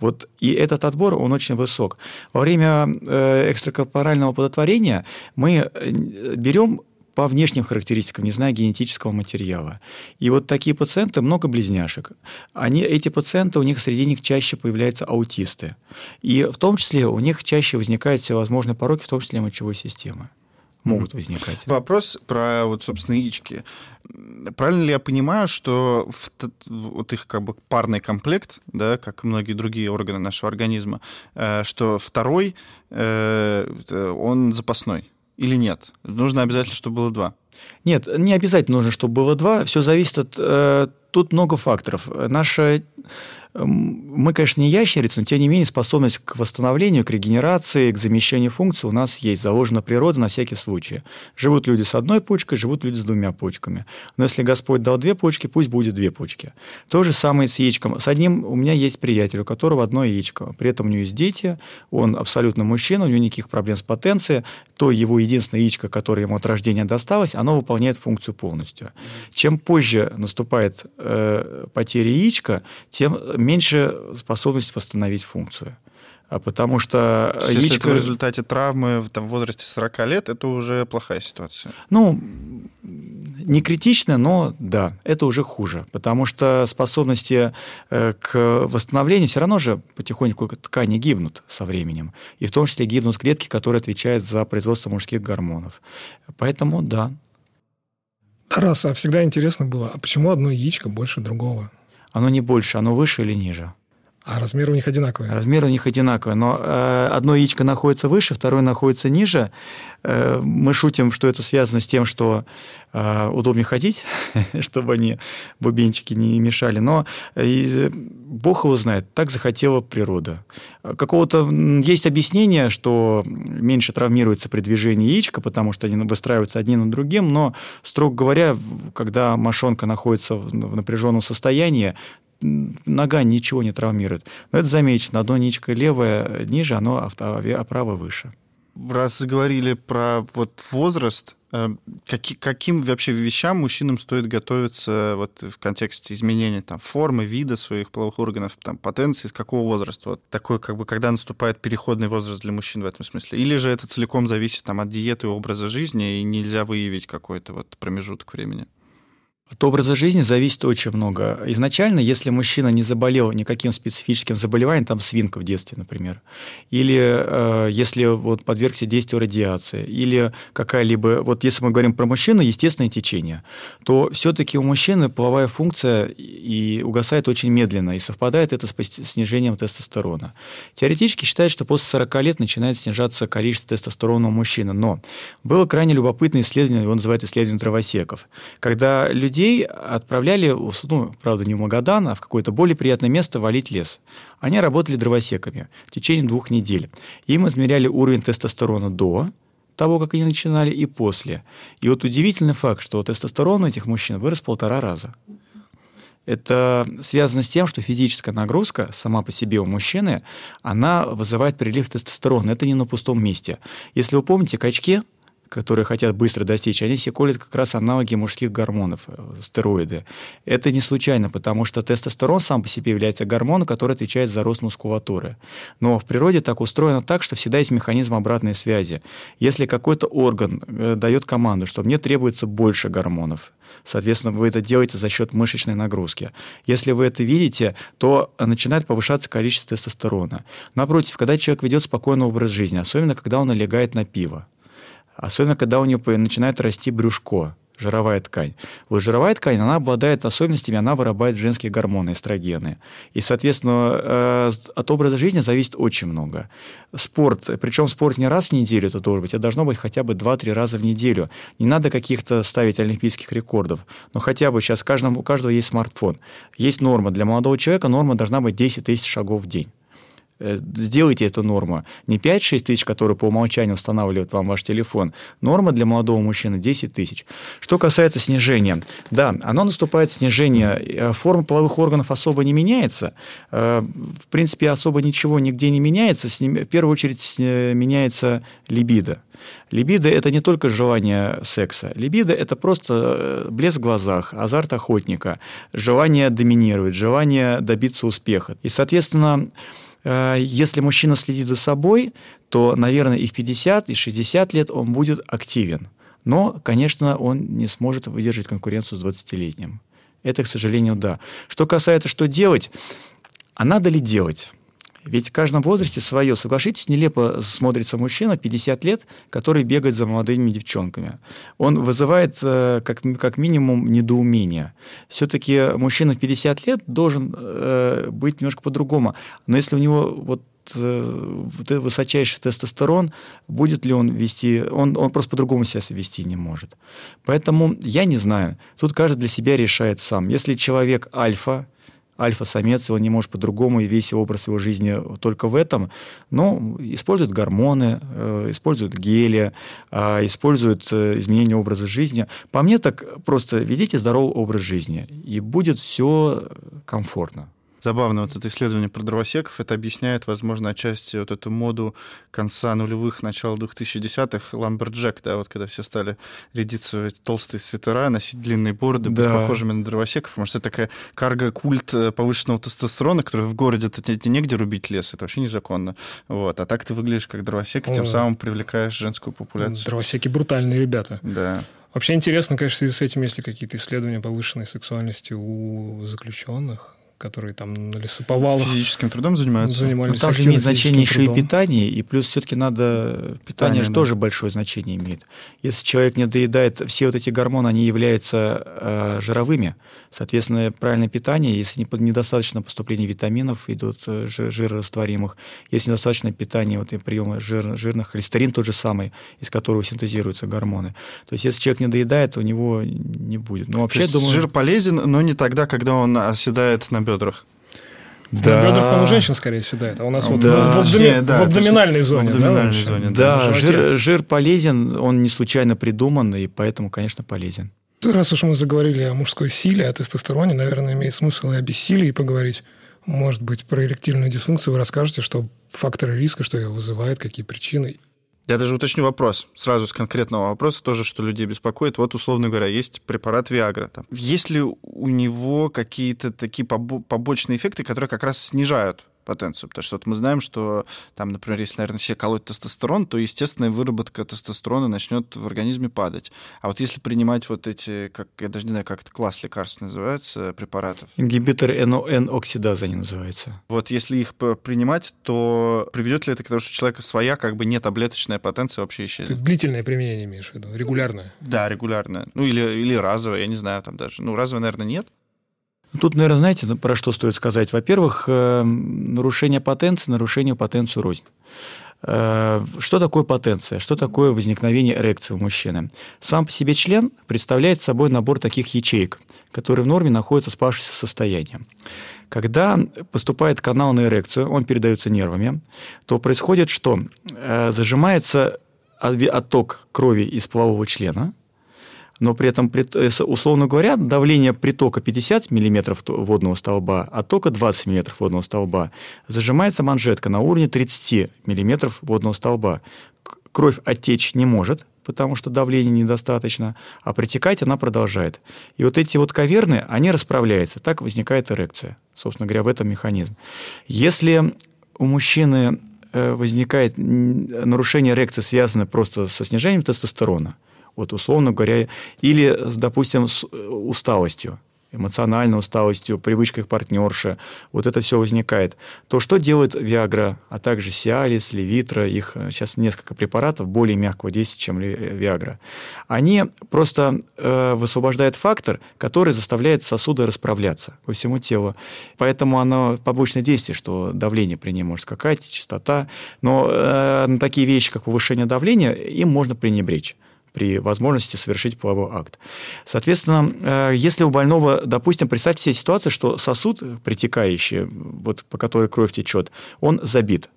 Вот и этот отбор, он очень высок. Во время э, экстракорпорального плодотворения мы э, берем по внешним характеристикам, не зная генетического материала. И вот такие пациенты, много близняшек. Они, эти пациенты, у них среди них чаще появляются аутисты. И в том числе у них чаще возникают всевозможные пороки, в том числе мочевой системы могут возникать. Вопрос про, вот, собственно, яички. Правильно ли я понимаю, что в, вот их как бы парный комплект, да, как и многие другие органы нашего организма, э, что второй, э, он запасной? Или нет? Нужно обязательно, чтобы было два? Нет, не обязательно нужно, чтобы было два. Все зависит от... Э, тут много факторов. Наша мы, конечно, не ящерицы, но тем не менее способность к восстановлению, к регенерации, к замещению функций у нас есть, заложена природа на всякий случай. Живут люди с одной почкой, живут люди с двумя почками. Но если Господь дал две почки, пусть будет две почки. То же самое с яичком. С одним у меня есть приятель, у которого одно яичко. При этом у него есть дети, он абсолютно мужчина, у него никаких проблем с потенцией. То его единственное яичко, которое ему от рождения досталось, оно выполняет функцию полностью. Чем позже наступает э, потеря яичка, тем меньше способность восстановить функцию. А потому что Если яичко... это в результате травмы в, там, в возрасте 40 лет, это уже плохая ситуация. Ну, не критично, но да, это уже хуже, потому что способности э, к восстановлению все равно же потихоньку ткани гибнут со временем, и в том числе гибнут клетки, которые отвечают за производство мужских гормонов. Поэтому да. Тарас, а всегда интересно было, а почему одно яичко больше другого? оно не больше, оно выше или ниже. А размеры у них одинаковые? Размеры у них одинаковые, но э, одно яичко находится выше, второе находится ниже. Э, мы шутим, что это связано с тем, что э, удобнее ходить, чтобы они, бубенчики, не мешали. Но э, Бог его знает, так захотела природа. Какого-то есть объяснение, что меньше травмируется при движении яичка, потому что они выстраиваются одни над другим, но, строго говоря, когда мошонка находится в напряженном состоянии, нога ничего не травмирует. Но это замечено. Одно ничка левое ниже, оно, а правое выше. Раз заговорили про вот возраст, э, каки, каким вообще вещам мужчинам стоит готовиться вот в контексте изменения там, формы, вида своих половых органов, там, потенции, с какого возраста? Вот такой, как бы, когда наступает переходный возраст для мужчин в этом смысле? Или же это целиком зависит там, от диеты и образа жизни, и нельзя выявить какой-то вот промежуток времени? От образа жизни зависит очень много. Изначально, если мужчина не заболел никаким специфическим заболеванием, там свинка в детстве, например, или э, если вот подвергся действию радиации, или какая-либо, вот если мы говорим про мужчину, естественное течение, то все-таки у мужчины половая функция и угасает очень медленно, и совпадает это с снижением тестостерона. Теоретически считают, что после 40 лет начинает снижаться количество тестостерона у мужчины, но было крайне любопытное исследование, его называют исследование дровосеков, когда люди людей отправляли, ну, правда, не в Магадан, а в какое-то более приятное место валить лес. Они работали дровосеками в течение двух недель. Им измеряли уровень тестостерона до того, как они начинали, и после. И вот удивительный факт, что тестостерон у этих мужчин вырос в полтора раза. Это связано с тем, что физическая нагрузка сама по себе у мужчины, она вызывает прилив тестостерона. Это не на пустом месте. Если вы помните, качки – которые хотят быстро достичь, они себе колят как раз аналоги мужских гормонов, э, стероиды. Это не случайно, потому что тестостерон сам по себе является гормоном, который отвечает за рост мускулатуры. Но в природе так устроено так, что всегда есть механизм обратной связи. Если какой-то орган э, дает команду, что мне требуется больше гормонов, Соответственно, вы это делаете за счет мышечной нагрузки. Если вы это видите, то начинает повышаться количество тестостерона. Напротив, когда человек ведет спокойный образ жизни, особенно когда он налегает на пиво, особенно когда у него начинает расти брюшко, жировая ткань. Вот жировая ткань, она обладает особенностями, она вырабатывает женские гормоны, эстрогены. И, соответственно, э, от образа жизни зависит очень много. Спорт, причем спорт не раз в неделю это должен быть, а должно быть хотя бы 2-3 раза в неделю. Не надо каких-то ставить олимпийских рекордов, но хотя бы сейчас у каждого есть смартфон. Есть норма. Для молодого человека норма должна быть 10 тысяч шагов в день. Э, сделайте эту норму. Не 5-6 тысяч, которые по умолчанию устанавливает вам ваш телефон. Норма для молодого мужчины 10 тысяч. Что касается снижения. Да, оно наступает снижение. Э, форма половых органов особо не меняется. Э, в принципе, особо ничего нигде не меняется. В первую очередь меняется либидо. Либидо – это не только желание секса. Либидо – это просто блеск в глазах, азарт охотника, желание доминировать, желание добиться успеха. И, соответственно, если мужчина следит за собой, то, наверное, и в 50, и в 60 лет он будет активен. Но, конечно, он не сможет выдержать конкуренцию с 20-летним. Это, к сожалению, да. Что касается, что делать, а надо ли делать? Ведь в каждом возрасте свое. Соглашитесь, нелепо смотрится мужчина 50 лет, который бегает за молодыми девчонками. Он вызывает э, как, как минимум недоумение. Все-таки мужчина в 50 лет должен э, быть немножко по-другому. Но если у него вот э, высочайший тестостерон, будет ли он вести, он, он просто по-другому себя вести не может. Поэтому я не знаю. Тут каждый для себя решает сам. Если человек альфа, альфа-самец, он не может по-другому, и весь образ его жизни только в этом. Но используют гормоны, э, используют гели, э, используют э, изменение образа жизни. По мне так просто ведите здоровый образ жизни, и будет все комфортно. Забавно, вот это исследование про дровосеков, это объясняет, возможно, отчасти вот эту моду конца нулевых, начала 2010-х, lumberjack, да, вот когда все стали рядиться в толстые свитера, носить длинные бороды, да. быть похожими на дровосеков, может, это такая карго-культ э, повышенного тестостерона, который в городе это негде рубить лес, это вообще незаконно. Вот. А так ты выглядишь как дровосек, и тем самым привлекаешь женскую популяцию. Дровосеки брутальные ребята. Да. Вообще интересно, конечно, с этим, если какие-то исследования повышенной сексуальности у заключенных, которые там на лесоповалах... Физическим трудом занимаются? Занимались Но там же имеет значение еще и питание, и плюс все-таки надо... Питание, питание же да. тоже большое значение имеет. Если человек не доедает, все вот эти гормоны, они являются э, жировыми, соответственно, правильное питание, если не, недостаточно поступления витаминов, идут э, жирорастворимых, если недостаточно питания, вот и приема жир, жирных, холестерин тот же самый, из которого синтезируются гормоны. То есть если человек не доедает, у него не будет. Ну, вообще, думаю... жир полезен, но не тогда, когда он оседает на бедрах. Да. На бедрах он у женщин скорее седает, а у нас вот да. в, абдоми... Нет, да, в абдоминальной зоне. В абдоминальной да, зоне, да. да жир, жир полезен, он не случайно придуман, и поэтому, конечно, полезен. Раз уж мы заговорили о мужской силе, о тестостероне, наверное, имеет смысл и о бессилии поговорить. Может быть, про эректильную дисфункцию вы расскажете, что факторы риска, что ее вызывает, какие причины. Я даже уточню вопрос, сразу с конкретного вопроса, тоже, что людей беспокоит. Вот, условно говоря, есть препарат Виагра. Там. Есть ли у него какие-то такие побочные эффекты, которые как раз снижают потенцию. Потому что вот мы знаем, что там, например, если, наверное, себе колоть тестостерон, то естественная выработка тестостерона начнет в организме падать. А вот если принимать вот эти, как я даже не знаю, как это класс лекарств называется, препаратов. Ингибитор N-оксидаза они называются. Вот если их принимать, то приведет ли это к тому, что у человека своя, как бы не таблеточная потенция вообще исчезнет? Ты длительное применение имеешь в виду, регулярное? Да, регулярное. Ну или, или разовое, я не знаю, там даже. Ну, разовое, наверное, нет. Тут, наверное, знаете, про что стоит сказать? Во-первых, э, нарушение потенции, нарушение потенцию рознь. Э, что такое потенция? Что такое возникновение эрекции у мужчины? Сам по себе член представляет собой набор таких ячеек, которые в норме находятся в спавшемся состоянии. Когда поступает канал на эрекцию, он передается нервами, то происходит что? Э, зажимается отток крови из полового члена – но при этом, э, условно говоря, давление притока 50 мм водного столба, а тока 20 мм водного столба, зажимается манжетка на уровне 30 мм водного столба. Кровь оттечь не может, потому что давления недостаточно, а протекать она продолжает. И вот эти вот каверны, они расправляются, так возникает эрекция. Собственно говоря, в этом механизм. Если у мужчины э, возникает нарушение эрекции, связанное просто со снижением тестостерона, вот условно говоря, или, допустим, с э, усталостью, эмоциональной усталостью, привычкой к партнерше, вот это все возникает, то что делает Виагра, а также Сиалис, Левитра, их э, сейчас несколько препаратов более мягкого действия, чем Виагра. Они просто э, высвобождают фактор, который заставляет сосуды расправляться по всему телу. Поэтому оно побочное действие, что давление при ней может скакать, частота. Но э, на такие вещи, как повышение давления, им можно пренебречь при возможности совершить половой акт. Соответственно, э, если у больного, допустим, представьте себе ситуацию, что сосуд притекающий, вот по которой кровь течет, он забит.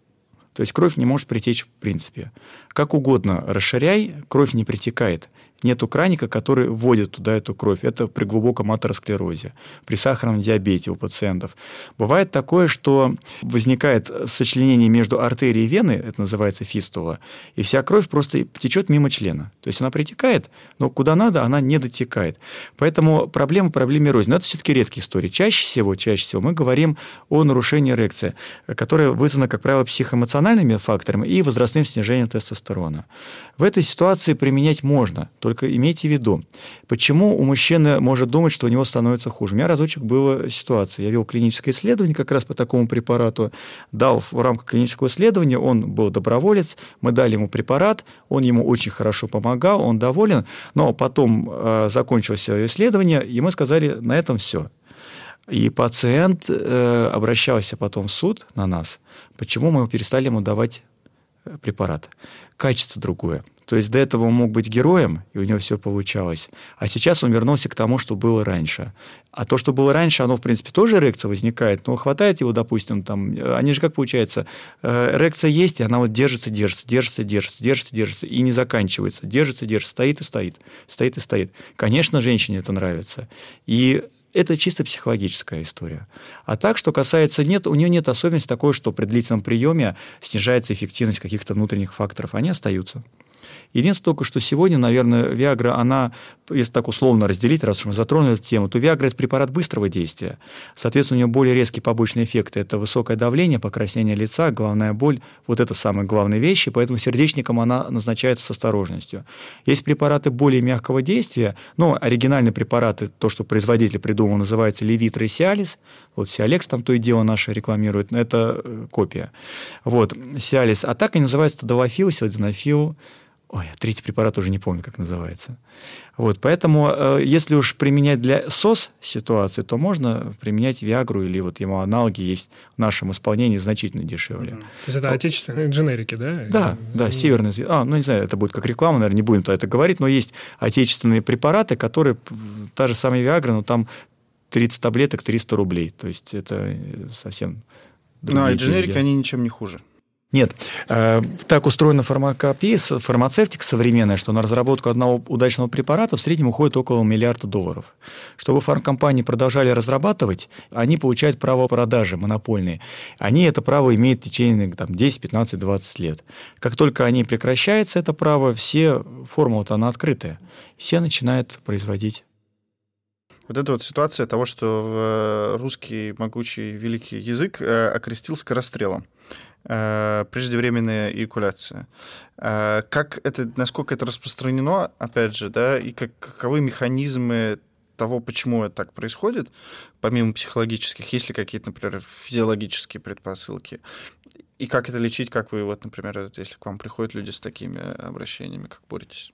То есть кровь не может притечь в принципе. Как угодно расширяй, кровь не притекает нету краника, который вводит туда эту кровь. Это при глубоком атеросклерозе, при сахарном диабете у пациентов. Бывает такое, что возникает сочленение между артерией и веной, это называется фистула, и вся кровь просто течет мимо члена. То есть она притекает, но куда надо, она не дотекает. Поэтому проблема проблеме рознь. Но это все-таки редкие истории. Чаще всего, чаще всего мы говорим о нарушении эрекции, которое вызвано, как правило, психоэмоциональными факторами и возрастным снижением тестостерона. В этой ситуации применять можно – только имейте в виду, почему у мужчины может думать, что у него становится хуже. У меня разочек была ситуация. Я вел клиническое исследование как раз по такому препарату, дал в рамках клинического исследования, он был доброволец, мы дали ему препарат, он ему очень хорошо помогал, он доволен, но потом э, закончилось исследование, и мы сказали, на этом все. И пациент э, обращался потом в суд на нас, почему мы перестали ему давать э, препарат. Качество другое. То есть до этого он мог быть героем, и у него все получалось. А сейчас он вернулся к тому, что было раньше. А то, что было раньше, оно, в принципе, тоже эрекция возникает, но хватает его, допустим, там, они же как получается, э, эрекция есть, и она вот держится, держится, держится, держится, держится, держится, и не заканчивается. Держится, держится, стоит и стоит, стоит и стоит. Конечно, женщине это нравится. И это чисто психологическая история. А так, что касается нет, у нее нет особенности такой, что при длительном приеме снижается эффективность каких-то внутренних факторов. Они остаются. Единственное только, что сегодня, наверное, Виагра, она, если так условно разделить, раз уж мы затронули эту тему, то Виагра – это препарат быстрого действия. Соответственно, у нее более резкие побочные эффекты. Это высокое давление, покраснение лица, головная боль. Вот это самые главные вещи, поэтому сердечникам она назначается с осторожностью. Есть препараты более мягкого действия, но оригинальные препараты, то, что производитель придумал, называется Левитра и Сиалис. Вот Сиалекс там то и дело наше рекламирует, но это э, копия. Вот, Сиалис. А так они называются Тадалофил, Силденофил, Ой, третий препарат уже не помню, как называется. Вот, поэтому, э, если уж применять для СОС ситуации, то можно применять Виагру или вот ему аналоги есть в нашем исполнении значительно дешевле. Mm-hmm. То есть это отечественные дженерики, да? Да, да, северные. А, ну не знаю, это будет как реклама, наверное, не будем то это говорить, но есть отечественные препараты, которые, та же самая Виагра, но там 30 таблеток, 300 рублей. То есть это э, совсем... Ну, а дженерики, они ничем не хуже. Нет. Э, так устроена фармакопея, фармацевтика современная, что на разработку одного удачного препарата в среднем уходит около миллиарда долларов. Чтобы фармкомпании продолжали разрабатывать, они получают право продажи монопольные. Они это право имеют в течение там, 10, 15, 20 лет. Как только они прекращаются, это право, все формулы-то она открытая. Все начинают производить вот эта вот ситуация того, что э, русский могучий великий язык э, окрестил скорострелом. Э, преждевременная эякуляция. Как это, насколько это распространено, опять же, да, и как, каковы механизмы того, почему это так происходит, помимо психологических, есть ли какие-то, например, физиологические предпосылки, и как это лечить, как вы, вот, например, если к вам приходят люди с такими обращениями, как боретесь?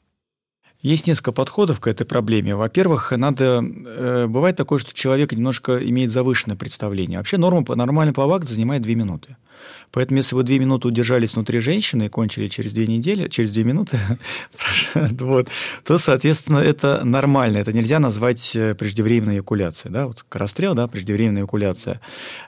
Есть несколько подходов к этой проблеме. Во-первых, надо... Э, бывает такое, что человек немножко имеет завышенное представление. Вообще норма, нормальный плавак занимает 2 минуты. Поэтому, если вы две минуты удержались внутри женщины и кончили через две недели, через две минуты, вот, то, соответственно, это нормально. Это нельзя назвать э, преждевременной эякуляцией. Да? Вот скорострел, да, преждевременная эякуляция.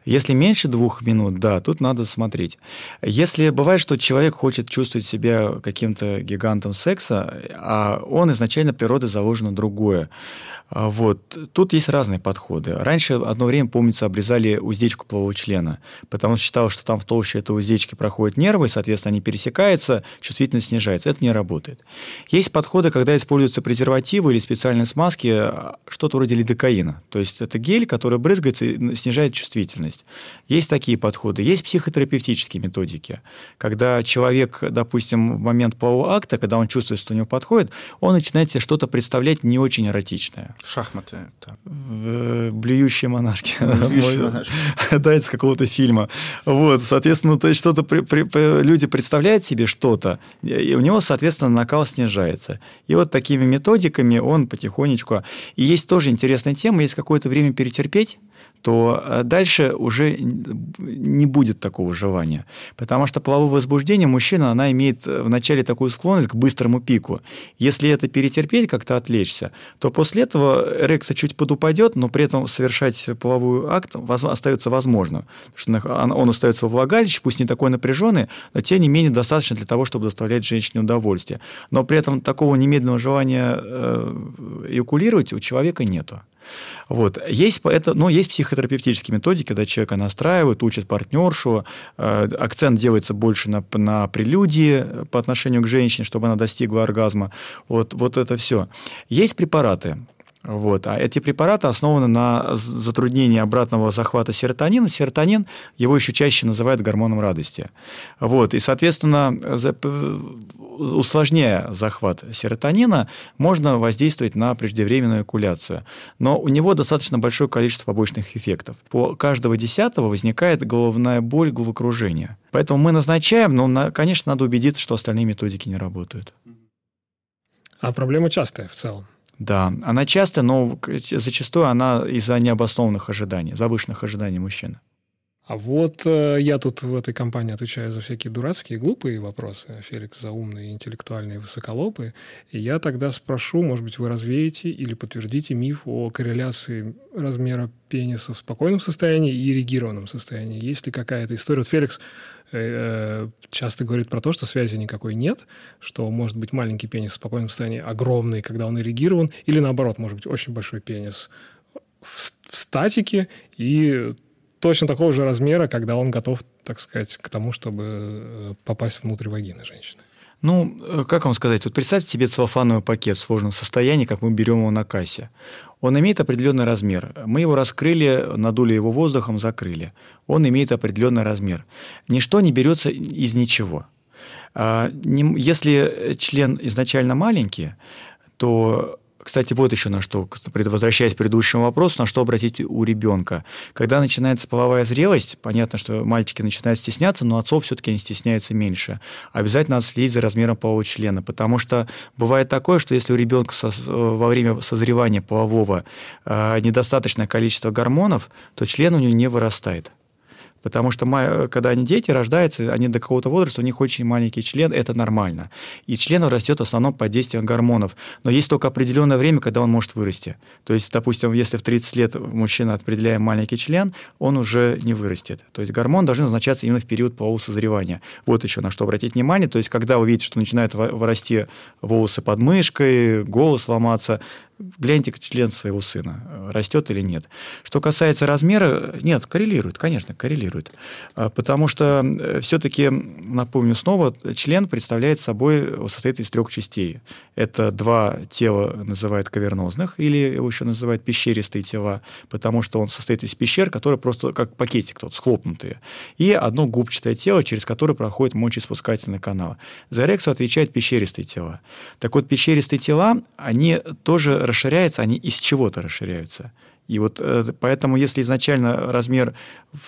Если меньше двух минут, да, тут надо смотреть. Если бывает, что человек хочет чувствовать себя каким-то гигантом секса, а он изначально природой заложено другое. А вот. Тут есть разные подходы. Раньше одно время, помнится, обрезали уздечку полового члена, потому что считалось, что там там в толще этой уздечки проходят нервы, соответственно, они пересекаются, чувствительность снижается. Это не работает. Есть подходы, когда используются презервативы или специальные смазки, э, что-то вроде лидокаина. То есть это гель, который брызгается и снижает чувствительность. Есть такие подходы. Есть психотерапевтические методики, когда человек, допустим, в момент полового акта, когда он чувствует, что у него подходит, он начинает себе что-то представлять не очень эротичное. Шахматы. Да. Блюющие монархи. Да, это с какого-то фильма. Вот, соответственно, то есть что-то люди представляют себе что-то, и у него, соответственно, накал снижается. И вот такими методиками он потихонечку... И есть тоже интересная тема, есть какое-то время перетерпеть, то э, дальше уже не будет такого желания. Потому что половое возбуждение мужчина, она имеет э, вначале такую склонность к быстрому пику. Если это перетерпеть, как-то отвлечься, то после этого эрекция чуть подупадет, но при этом совершать половой акт остается возможно. Что он остается влагалище, пусть не такой напряженный, но тем не менее достаточно для того, чтобы доставлять женщине удовольствие. Но при этом такого немедленного желания э, эякулировать у человека нету. Вот. Есть, это, но есть психотерапевтические методики, когда человека настраивают, учат партнершу, э, акцент делается больше на, на прелюдии по отношению к женщине, чтобы она достигла оргазма. Вот, вот это все. Есть препараты, вот. А эти препараты основаны на затруднении обратного захвата серотонина. Серотонин его еще чаще называют гормоном радости. Вот. И, соответственно, усложняя захват серотонина, можно воздействовать на преждевременную экуляцию. Но у него достаточно большое количество побочных эффектов. По каждого десятого возникает головная боль, головокружение. Поэтому мы назначаем, но, конечно, надо убедиться, что остальные методики не работают. А проблема частая в целом. Да, она часто, но зачастую она из-за необоснованных ожиданий, завышенных ожиданий мужчины. А вот э, я тут в этой компании отвечаю за всякие дурацкие, глупые вопросы, Феликс за умные, интеллектуальные, высоколобые. И я тогда спрошу, может быть, вы развеете или подтвердите миф о корреляции размера пениса в спокойном состоянии и эрегированном состоянии. Есть ли какая-то история? Вот Феликс часто говорит про то, что связи никакой нет, что может быть маленький пенис в спокойном состоянии огромный, когда он эрегирован, или наоборот, может быть очень большой пенис в, в статике и точно такого же размера, когда он готов, так сказать, к тому, чтобы э, попасть внутрь вагины женщины. Ну, э, как вам сказать, вот представьте себе целлофановый пакет в сложном состоянии, как мы берем его на кассе. Он имеет определенный размер. Мы его раскрыли, надули его воздухом, закрыли. Он имеет определенный размер. Ничто не берется из ничего. А, если член изначально маленький, то кстати, вот еще на что, возвращаясь к предыдущему вопросу, на что обратить у ребенка. Когда начинается половая зрелость, понятно, что мальчики начинают стесняться, но отцов все-таки не стесняются меньше. Обязательно надо следить за размером полового члена, потому что бывает такое, что если у ребенка со, во время созревания полового э, недостаточное количество гормонов, то член у него не вырастает. Потому что когда они дети рождаются, они до какого-то возраста, у них очень маленький член, это нормально. И член растет в основном под действием гормонов. Но есть только определенное время, когда он может вырасти. То есть, допустим, если в 30 лет мужчина определяет маленький член, он уже не вырастет. То есть гормон должен назначаться именно в период полового созревания. Вот еще на что обратить внимание. То есть, когда вы видите, что начинают вырасти волосы под мышкой, голос ломаться, гляньте член своего сына, растет или нет. Что касается размера, нет, коррелирует, конечно, коррелирует. А, потому что э, все-таки, напомню снова, член представляет собой, состоит из трех частей. Это два тела, называют кавернозных, или его еще называют пещеристые тела, потому что он состоит из пещер, которые просто как пакетик тот, схлопнутые. И одно губчатое тело, через которое проходит мочеиспускательный канал. За эрекцию отвечают пещеристые тела. Так вот, пещеристые тела, они тоже расширяются, они из чего-то расширяются. И вот э, поэтому, если изначально размер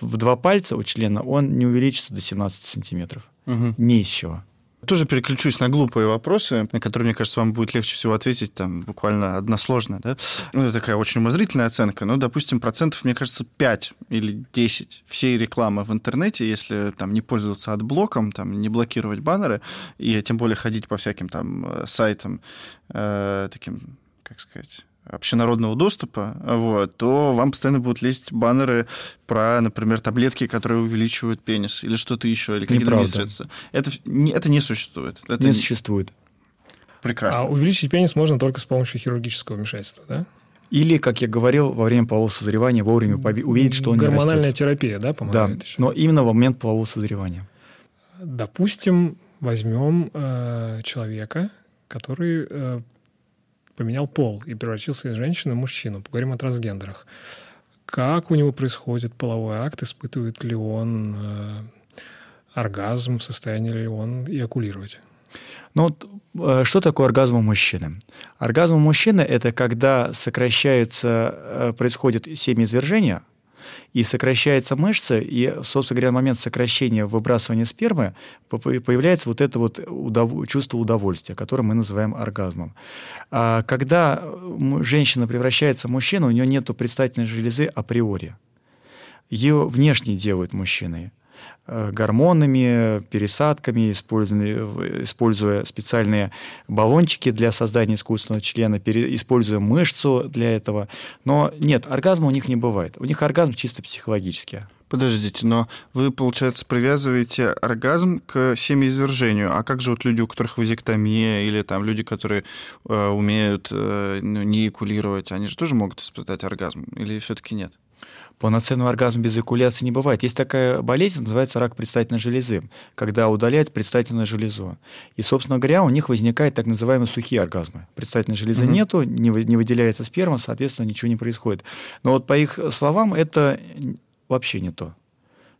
в два пальца у члена, он не увеличится до 17 сантиметров. Угу. Ни из чего. Тоже переключусь на глупые вопросы, на которые, мне кажется, вам будет легче всего ответить там буквально односложно. Да? Ну, это такая очень умозрительная оценка. Ну, допустим, процентов, мне кажется, 5 или 10 всей рекламы в интернете, если там не пользоваться отблоком, там, не блокировать баннеры, и тем более ходить по всяким там э, сайтам э, таким, как сказать общенародного доступа, вот, то вам постоянно будут лезть баннеры про, например, таблетки, которые увеличивают пенис, или что-то еще, или какие-то средства. Это, не, это не существует. Это не, не существует. Прекрасно. А увеличить пенис можно только с помощью хирургического вмешательства, да? Или, как я говорил, во время полового созревания вовремя увидеть, что он Гормональная терапия, да, помогает? Да, еще? но именно в момент полового созревания. Допустим, возьмем э, человека, который э, поменял пол и превратился из женщины в мужчину. Поговорим о трансгендерах. Как у него происходит половой акт? Испытывает ли он э, оргазм? В состоянии ли он эякулировать? Ну вот э, что такое оргазм у мужчины? Оргазм у мужчины – это когда сокращается, э, происходит семяизвержение, и сокращается мышца, и, собственно говоря, в момент сокращения выбрасывания спермы появляется вот это вот удов... чувство удовольствия, которое мы называем оргазмом. А когда женщина превращается в мужчину, у нее нет предстательной железы априори. Ее внешне делают мужчиной. Э, гормонами, пересадками, используя специальные баллончики для создания искусственного члена, используя мышцу для этого. Но нет, оргазма у них не бывает. У них оргазм чисто психологический. Подождите, но вы, получается, привязываете оргазм к семяизвержению. А как же вот люди, у которых вазектомия, или там люди, которые э, умеют э, ну, не экулировать, они же тоже могут испытать оргазм? Или все-таки нет? Полноценного оргазма без экуляции не бывает. Есть такая болезнь, называется рак предстательной железы, когда удаляют предстательную железу. И, собственно говоря, у них возникают так называемые сухие оргазмы. Предстательной железы угу. нету, не, не выделяется сперма, соответственно, ничего не происходит. Но вот по их словам это вообще не то.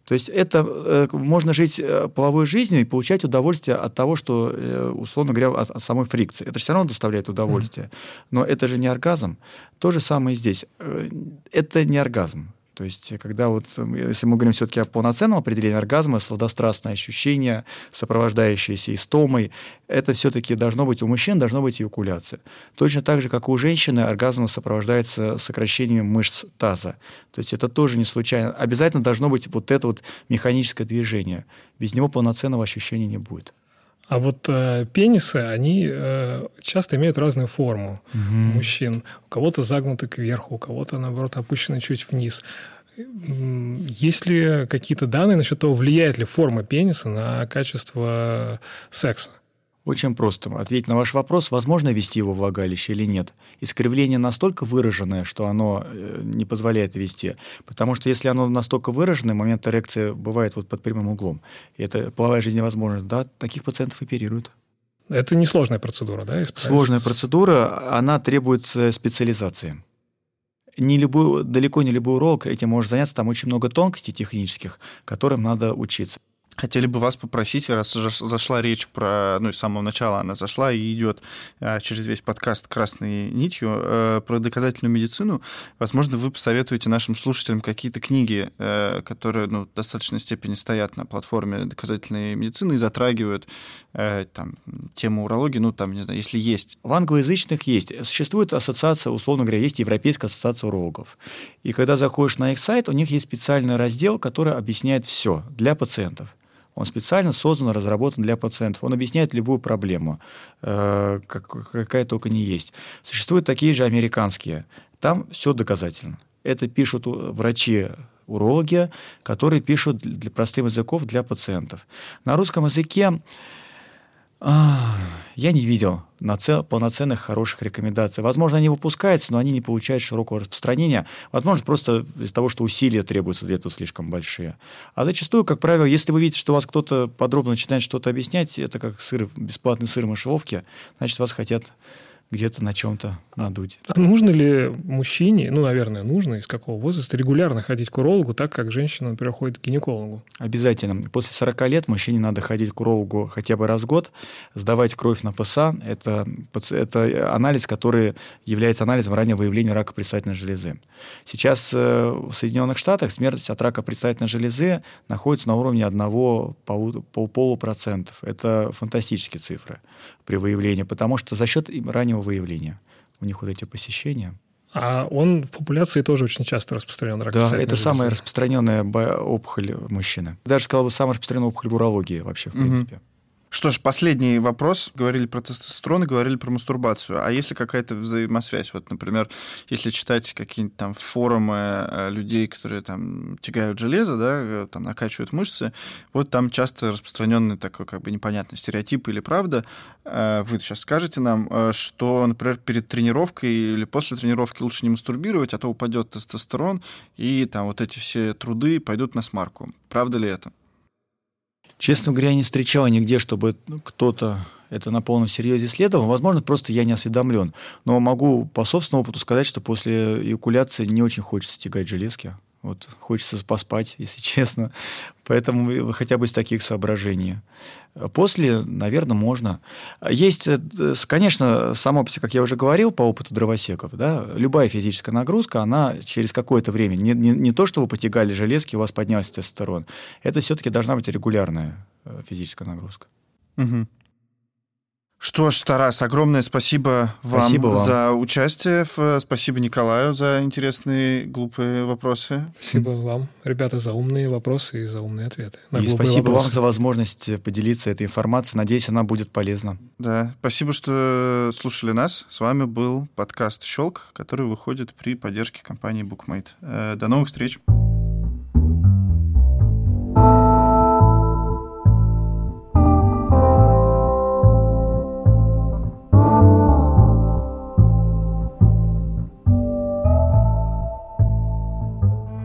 То есть это э, можно жить э, половой жизнью и получать удовольствие от того, что, э, условно говоря, от, от самой фрикции. Это все равно доставляет удовольствие. Но это же не оргазм. То же самое и здесь. Э, это не оргазм. То есть, когда вот, если мы говорим все-таки о полноценном определении оргазма, сладострастное ощущение, сопровождающееся истомой, это все-таки должно быть, у мужчин должно быть эякуляция. Точно так же, как у женщины, оргазм сопровождается сокращением мышц таза. То есть, это тоже не случайно. Обязательно должно быть вот это вот механическое движение. Без него полноценного ощущения не будет. А вот э, пенисы, они э, часто имеют разную форму угу. у мужчин. У кого-то загнуты кверху, у кого-то, наоборот, опущены чуть вниз. Есть ли какие-то данные насчет того, влияет ли форма пениса на качество секса? Очень просто. Ответить на ваш вопрос, возможно вести его влагалище или нет. Искривление настолько выраженное, что оно э, не позволяет вести. Потому что если оно настолько выраженное, момент эрекции бывает вот под прямым углом. И это половая жизнь невозможна. Да, таких пациентов оперируют. Это несложная процедура, да? Сложная процедура, она требует специализации. Не любой, далеко не любой уролог этим может заняться, там очень много тонкостей технических, которым надо учиться. Хотели бы вас попросить, раз зашла речь про, ну, с самого начала она зашла и идет а, через весь подкаст красной нитью э, про доказательную медицину, возможно, вы посоветуете нашим слушателям какие-то книги, э, которые, ну, в достаточной степени стоят на платформе доказательной медицины и затрагивают э, там тему урологии, ну, там, не знаю, если есть. В англоязычных есть. Существует ассоциация, условно говоря, есть Европейская ассоциация урологов. И когда заходишь на их сайт, у них есть специальный раздел, который объясняет все для пациентов. Он специально создан, разработан для пациентов. Он объясняет любую проблему, э, какая только не есть. Существуют такие же американские. Там все доказательно. Это пишут врачи урологи, которые пишут для простым языков для пациентов. На русском языке я не видел полноценных хороших рекомендаций. Возможно, они выпускаются, но они не получают широкого распространения. Возможно, просто из-за того, что усилия требуются для этого слишком большие. А зачастую, как правило, если вы видите, что вас кто-то подробно начинает что-то объяснять, это как сыр, бесплатный сыр в мышеловке, значит, вас хотят где-то на чем-то надуть. А нужно ли мужчине, ну, наверное, нужно, из какого возраста, регулярно ходить к урологу, так как женщина, например, ходит к гинекологу? Обязательно. После 40 лет мужчине надо ходить к урологу хотя бы раз в год, сдавать кровь на ПСА. Это, это анализ, который является анализом раннего выявления рака предстательной железы. Сейчас э, в Соединенных Штатах смертность от рака предстательной железы находится на уровне 1,5%. процентов. Это фантастические цифры при выявлении, потому что за счет раннего выявления у них вот эти посещения. А он в популяции тоже очень часто распространен. Рак да, это самая распространенная опухоль мужчины. Даже сказал бы, самая распространенная опухоль в урологии вообще, в угу. принципе. Что ж, последний вопрос. Говорили про тестостерон и говорили про мастурбацию. А если какая-то взаимосвязь? Вот, например, если читать какие-нибудь там форумы э, людей, которые там тягают железо, да, э, там накачивают мышцы, вот там часто распространенный такой как бы непонятный стереотип или правда. Э, вы сейчас скажете нам, что, например, перед тренировкой или после тренировки лучше не мастурбировать, а то упадет тестостерон, и там вот эти все труды пойдут на смарку. Правда ли это? Честно говоря, я не встречал нигде, чтобы кто-то это на полном серьезе исследовал. Возможно, просто я не осведомлен. Но могу по собственному опыту сказать, что после эякуляции не очень хочется тягать железки. Вот хочется поспать, если честно. Поэтому хотя бы из таких соображений. После, наверное, можно. Есть, э, конечно, само, как я уже говорил, по опыту дровосеков, да, любая физическая нагрузка, она через какое-то время, не, не, не то, что вы потягали железки, у вас поднялся тестостерон, это все-таки должна быть регулярная э, физическая нагрузка. Угу. Что ж, Тарас, огромное спасибо вам, спасибо вам за участие. Спасибо Николаю за интересные глупые вопросы. Спасибо вам, ребята, за умные вопросы и за умные ответы. и спасибо вопросы. вам за возможность поделиться этой информацией. Надеюсь, она будет полезна. Да, спасибо, что слушали нас. С вами был подкаст «Щелк», который выходит при поддержке компании BookMate. Э, до новых встреч!